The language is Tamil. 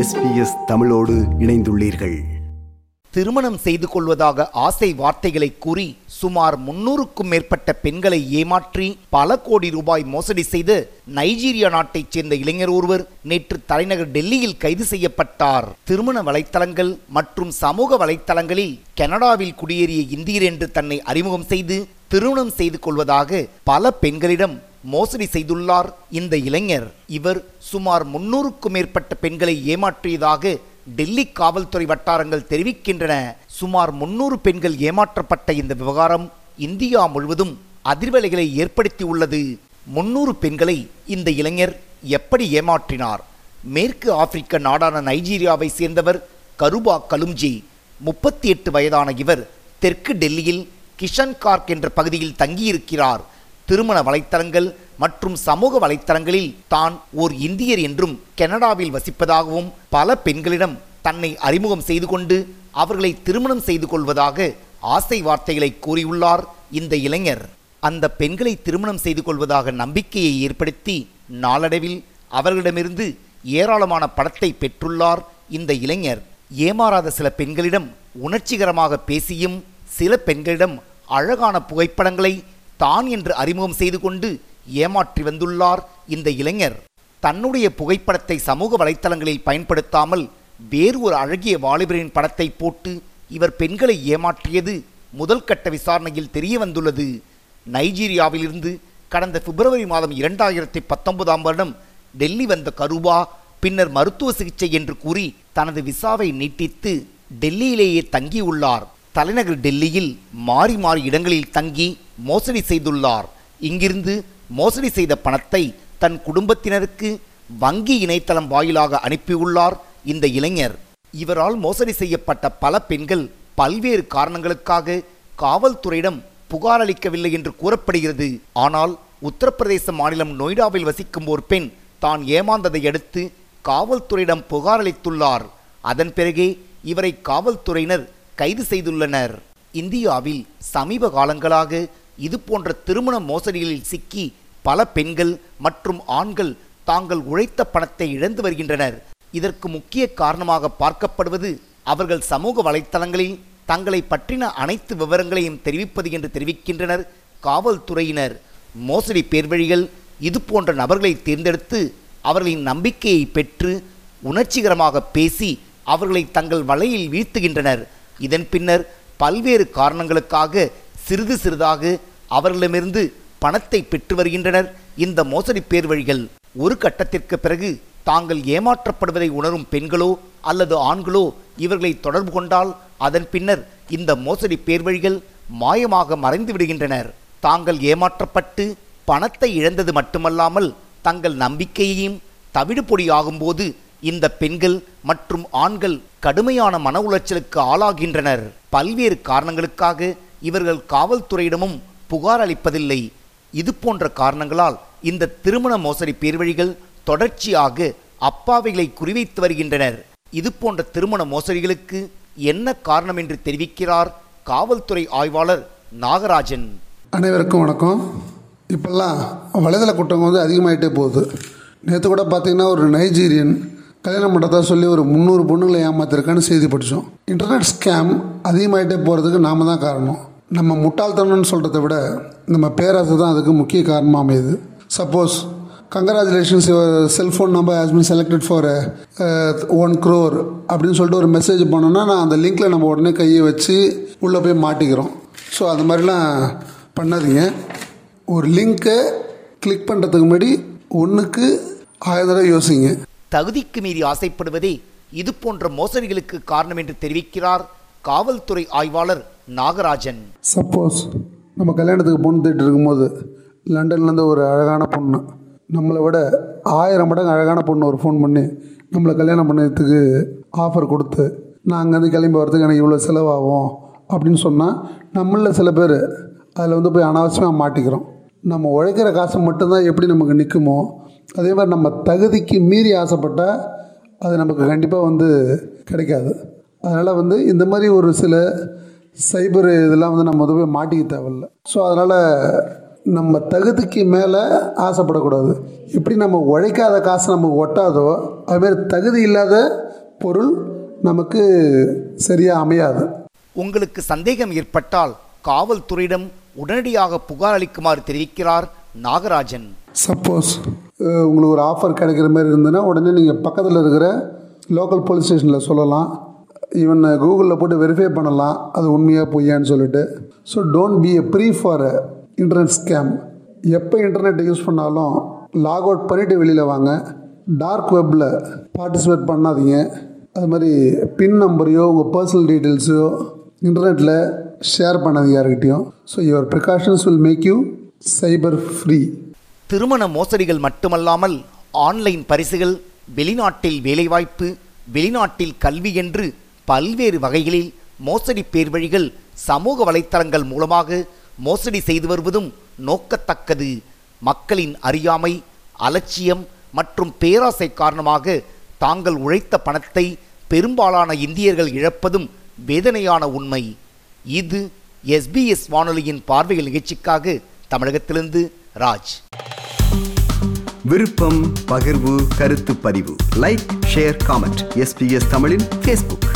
எஸ்பிஎஸ் தமிழோடு இணைந்துள்ளீர்கள். திருமணம் செய்து கொள்வதாக ஆசை வார்த்தைகளை கூறி சுமார் முன்னூறுக்கும் மேற்பட்ட பெண்களை ஏமாற்றி பல கோடி ரூபாய் மோசடி செய்து நைஜீரியா நாட்டைச் சேர்ந்த இளைஞர் ஒருவர் நேற்று தலைநகர் டெல்லியில் கைது செய்யப்பட்டார். திருமண வலைத்தளங்கள் மற்றும் சமூக வலைத்தளங்களில் கனடாவில் குடியேறிய இந்தியர் என்று தன்னை அறிமுகம் செய்து திருமணம் செய்து கொள்வதாக பல பெண்களிடம் மோசடி செய்துள்ளார். இந்த இளைஞர் இவர் சுமார் முன்னூறுக்கும் மேற்பட்ட பெண்களை ஏமாற்றியதாக டெல்லி காவல்துறை வட்டாரங்கள் தெரிவிக்கின்றன. சுமார் முன்னூறு பெண்கள் ஏமாற்றப்பட்ட இந்த விவகாரம் இந்தியா முழுவதும் அதிர்வலைகளை ஏற்படுத்தி உள்ளது முன்னூறு பெண்களை இந்த இளைஞர் எப்படி ஏமாற்றினார்? மேற்கு ஆப்பிரிக்க நாடான நைஜீரியாவை சேர்ந்தவர் கருபா கலும்ஜி முப்பத்தி எட்டு வயதான இவர் தெற்கு டெல்லியில் கிஷன் கார்க் என்ற பகுதியில் தங்கியிருக்கிறார். திருமண வலைத்தளங்கள் மற்றும் சமூக வலைத்தளங்களில் தான் ஓர் இந்தியர் என்றும் கனடாவில் வசிப்பதாகவும் பல பெண்களிடம் தன்னை அறிமுகம் செய்து கொண்டு அவர்களை திருமணம் செய்து கொள்வதாக ஆசை வார்த்தைகளை கூறியுள்ளார் இந்த இளைஞர். அந்த பெண்களை திருமணம் செய்து கொள்வதாக நம்பிக்கையை ஏற்படுத்தி நாளடைவில் அவர்களிடமிருந்து ஏராளமான படத்தை பெற்றுள்ளார் இந்த இளைஞர். ஏமாறாத சில பெண்களிடம் உணர்ச்சிகரமாக பேசியும் சில பெண்களிடம் அழகான புகைப்படங்களை தான் என்று அறிமுகம் செய்து கொண்டு ஏமாற்றி வந்துள்ளார் இந்த இளைஞர். தன்னுடைய புகைப்படத்தை சமூக வலைத்தளங்களில் பயன்படுத்தாமல் வேறு ஒரு அழகிய வாலிபரின் படத்தை போட்டு இவர் பெண்களை ஏமாற்றியது முதல் கட்ட விசாரணையில் தெரிய வந்துள்ளது. நைஜீரியாவிலிருந்து கடந்த பிப்ரவரி மாதம் இரண்டாயிரத்தி பத்தொன்பதாம் வருடம் டெல்லி வந்த கருவா பின்னர் மருத்துவ சிகிச்சை என்று கூறி தனது விசாவை நீட்டித்து டெல்லியிலேயே தங்கியுள்ளார். தலைநகர் டெல்லியில் மாறி மாறி இடங்களில் தங்கி மோசடி செய்துள்ளார். இங்கிருந்து மோசடி செய்த பணத்தை தன் குடும்பத்தினருக்கு வங்கி இணையதளம் வாயிலாக அனுப்பியுள்ளார் இந்த இளைஞர். இவரால் மோசடி செய்யப்பட்ட பல பெண்கள் பல்வேறு காரணங்களுக்காக காவல்துறையிடம் புகார் அளிக்கவில்லை என்று கூறப்படுகிறது. ஆனால் உத்தரப்பிரதேச மாநிலம் நொய்டாவில் வசிக்கும் ஒரு பெண் தான் ஏமாந்ததை அடுத்து காவல்துறையிடம் புகார் அளித்துள்ளார். அதன் பிறகே இவரை காவல்துறையினர் கைது செய்துள்ளனர். இந்தியாவில் சமீப காலங்களாக இது போன்ற திருமண மோசடிகளில் சிக்கி பல பெண்கள் மற்றும் ஆண்கள் தாங்கள் உழைத்த பணத்தை இழந்து வருகின்றனர். இதற்கு முக்கிய காரணமாக பார்க்கப்படுவது அவர்கள் சமூக வலைத்தளங்களில் தங்களை பற்றின அனைத்து விவரங்களையும் தெரிவிப்பது என்று தெரிவிக்கின்றனர் காவல்துறையினர். மோசடி பேர்வழிகள் இது போன்ற நபர்களை தேர்ந்தெடுத்து அவர்களின் நம்பிக்கையை பெற்று உணர்ச்சிகரமாக பேசி அவர்களை தங்கள் வலையில் வீழ்த்துகின்றனர். இதன் பின்னர் பல்வேறு காரணங்களுக்காக சிறிது சிறிதாக அவர்களிடமிருந்து பணத்தை பெற்று வருகின்றனர். இந்த மோசடி பேர்வழிகள் ஒரு கட்டத்திற்கு பிறகு தாங்கள் ஏமாற்றப்படுவதை உணரும் பெண்களோ அல்லது ஆண்களோ இவர்களை தொடர்பு கொண்டால் அதன் பின்னர் இந்த மோசடி பேர்வழிகள் மாயமாக மறைந்து விடுகின்றனர். தாங்கள் ஏமாற்றப்பட்டு பணத்தை இழந்தது மட்டுமல்லாமல் தங்கள் நம்பிக்கையையும் தவிடு பொடியாகும்போது இந்த பெண்கள் மற்றும் ஆண்கள் கடுமையான மன உளைச்சலுக்கு ஆளாகின்றனர். பல்வேறு காரணங்களுக்காக இவர்கள் காவல்துறையிடமும் புகார் அளிப்பதில்லை இது போன்ற காரணங்களால் இந்த திருமண மோசடி பேர்வழிகள் தொடர்ச்சியாக அப்பாவிகளை குறிவைத்து வருகின்றனர். இது போன்ற திருமண மோசடிகளுக்கு என்ன காரணம் என்று தெரிவிக்கிறார் காவல்துறை ஆய்வாளர் நாகராஜன். அனைவருக்கும் வணக்கம். இப்போல்லாம் வலைதள குற்றம் வந்து அதிகமாகிட்டே போகுது. நேற்று கூட பார்த்தீங்கன்னா ஒரு நைஜீரியன் கல்யாணம் பண்ணுறதா சொல்லி ஒரு முந்நூறு பொண்ணுங்களை ஏமாத்திருக்கான்னு செய்தி படித்தோம் இன்டர்நெட் ஸ்கேம் அதிகமாகிட்டே போகிறதுக்கு நாம தான் காரணம். நம்ம முட்டாள்தனம்னு சொல்கிறத விட நம்ம பேராசை தான் அதுக்கு முக்கிய காரணமாக அமையுது. Suppose congratulations your cellphone number has been selected for one crore அப்படின்னு சொல்லிட்டு ஒரு மெசேஜ் பண்ணோன்னா நான் அந்த லிங்க்கில் நம்ம உடனே கையை வச்சு உள்ளே போய் மாட்டிக்கிறோம். ஸோ அது மாதிரிலாம் பண்ணாதீங்க. ஒரு லிங்க்கை கிளிக் பண்ணுறதுக்கு முன்னாடி ஒன்றுக்கு ஆயிரம் தடவை யோசிங்க. தகுதிக்கு மீறி ஆசைப்படுவதே இது போன்ற மோசடிகளுக்கு காரணம் என்று தெரிவிக்கிறார் காவல்துறை ஆய்வாளர் நாகராஜன். சப்போஸ் நம்ம கல்யாணத்துக்கு பொண்ணு தேட்டு இருக்கும்போது லண்டன்லேருந்து ஒரு அழகான பொண்ணு நம்மளை விட ஆயிரம் மடங்கு அழகான பொண்ணு ஒரு ஃபோன் பண்ணி நம்மளை கல்யாணம் பண்ணதுக்கு ஆஃபர் கொடுத்து நான் அங்கேருந்து கிளம்பி வரதுக்கு எனக்கு இவ்வளோ செலவாகும் அப்படின்னு சொன்னால் நம்மளில் சில பேர் அதில் வந்து போய் அனாவசியமாக மாட்டிக்கிறோம். நம்ம உழைக்கிற காசு மட்டும்தான் எப்படி நமக்கு நிற்குமோ அதே மாதிரி நம்ம தகுதிக்கு மீறி ஆசைப்பட்டால் அது நமக்கு கண்டிப்பாக வந்து கிடைக்காது. அதனால் வந்து இந்த மாதிரி ஒரு சில சைபர் இதெல்லாம் வந்து நம்ம போய் மாட்டிக்க தேவையில்ல. ஸோ அதனால் நம்ம தகுதிக்கு மேலே ஆசைப்படக்கூடாது. எப்படி நம்ம உழைக்காத காசு நமக்கு ஒட்டாதோ அதுமாரி தகுதி இல்லாத பொருள் நமக்கு சரியாக அமையாது. உங்களுக்கு சந்தேகம் ஏற்பட்டால் காவல்துறையிடம் உடனடியாக புகார் அளிக்குமாறு தெரிவிக்கிறார் நாகராஜன். சப்போஸ் உங்களுக்கு ஒரு ஆஃபர் கிடைக்கிற மாதிரி இருந்ததுன்னா உடனே நீங்கள் பக்கத்தில் இருக்கிற லோக்கல் போலீஸ் ஸ்டேஷனில் சொல்லலாம். ஈவன் கூகுளில் போட்டு வெரிஃபை பண்ணலாம். அது உண்மையாக பொய்யான்னு சொல்லிட்டு. So don't be a prey for internet scam எப்போ இன்டர்நெட் யூஸ் பண்ணாலும் லாக் அவுட் பண்ணிவிட்டு வெளியில் வாங்க. டார்க் வெப்பில் பார்ட்டிசிபேட் பண்ணாதீங்க. அது மாதிரி பின் நம்பரையோ உங்கள் பர்சனல் டீட்டெயில்ஸையோ இன்டர்நெட்டில் ஷேர் பண்ணாதீங்க யார்கிட்டயும். So your precautions will make you cyber free திருமண மோசடிகள் மட்டுமல்லாமல் ஆன்லைன் பரிசுகள் வெளிநாட்டில் வேலைவாய்ப்பு வெளிநாட்டில் கல்வி என்று பல்வேறு வகைகளில் மோசடி பேர்வழிகள் சமூக வலைத்தளங்கள் மூலமாக மோசடி செய்து வருவதும் நோக்கத்தக்கது. மக்களின் அறியாமை அலட்சியம் மற்றும் பேராசை காரணமாக தாங்கள் உழைத்த பணத்தை பெரும்பாலான இந்தியர்கள் இழப்பதும் வேதனையான உண்மை. இது எஸ்பிஎஸ் வானொலியின் பார்வைகள் நிகழ்ச்சிக்காக தமிழகத்திலிருந்து ராஜ். விருப்பம் பகிர்வு கருத்து பதிவு. லைக் ஷேர் காமெண்ட் எஸ்பிஎஸ் தமிழின் ஃபேஸ்புக்